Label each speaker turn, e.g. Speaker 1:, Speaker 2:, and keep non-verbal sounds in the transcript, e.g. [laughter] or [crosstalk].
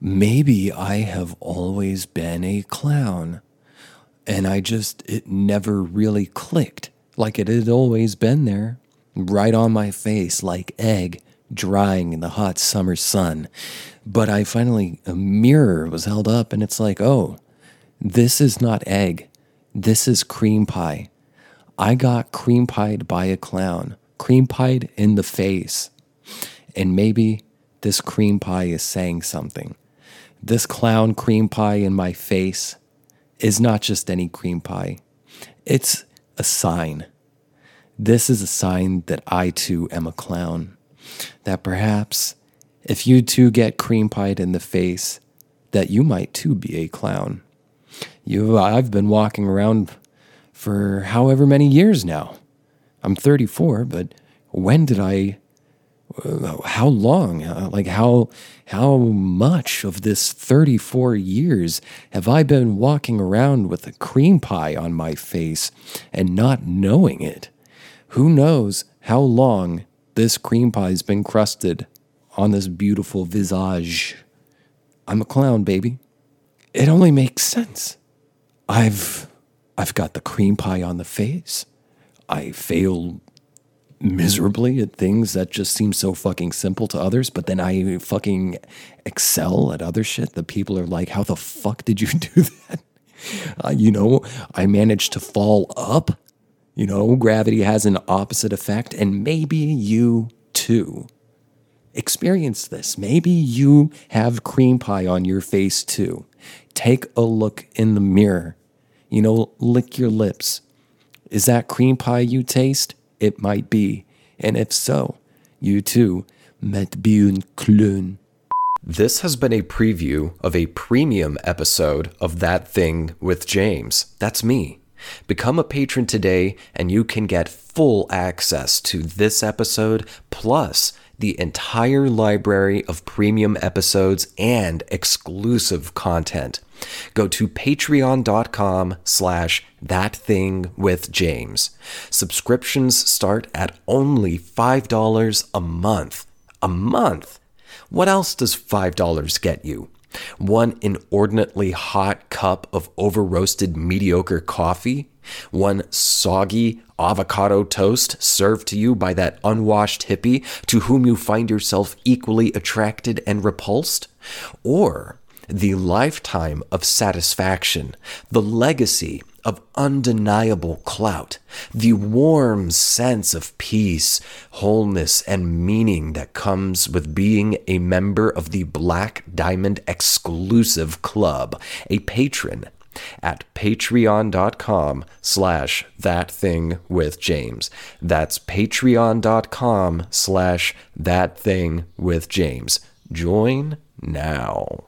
Speaker 1: maybe I have always been a clown. And I just, it never really clicked like it had always been there, right on my face, like egg drying in the hot summer sun. But I finally, a mirror was held up, and it's like, oh, this is not egg. This is cream pie. I got cream pied by a clown, cream pied in the face. And maybe this cream pie is saying something. This clown cream pie in my face is not just any cream pie, it's a sign. This is a sign that I too am a clown. That perhaps if you too get cream pied in the face, that you might too be a clown. You, I've been walking around for however many years now. I'm 34, but when did I how long uh, like how how much of this 34 years have i been walking around with a cream pie on my face and not knowing it? Who knows how long this cream pie's been crusted on this beautiful visage? I'm a clown baby. It only makes sense. I've i've got the cream pie on the face. I fail miserably at things that just seem so fucking simple to others, but then I fucking excel at other shit that people are like, how the fuck did you [laughs] do that? Uh, you know, I managed to fall up. You know, gravity has an opposite effect, and maybe you too experience this. Maybe you have cream pie on your face too. Take a look in the mirror. You know, lick your lips. Is that cream pie you taste? It might be, and if so, you too might be un clown.
Speaker 2: This has been a preview of a premium episode of That Thing with James. That's me. Become a patron today, and you can get full access to this episode plus the entire library of premium episodes and exclusive content. Go to patreon.com slash that thing with James. Subscriptions start at only $5 a month. A month? What else does $5 get you? One inordinately hot cup of over roasted mediocre coffee? One soggy avocado toast served to you by that unwashed hippie to whom you find yourself equally attracted and repulsed? Or the lifetime of satisfaction, the legacy of undeniable clout, the warm sense of peace, wholeness, and meaning that comes with being a member of the Black Diamond exclusive club, a patron at patreon.com slash that thing with James. That's patreon.com slash that thing with James. Join now.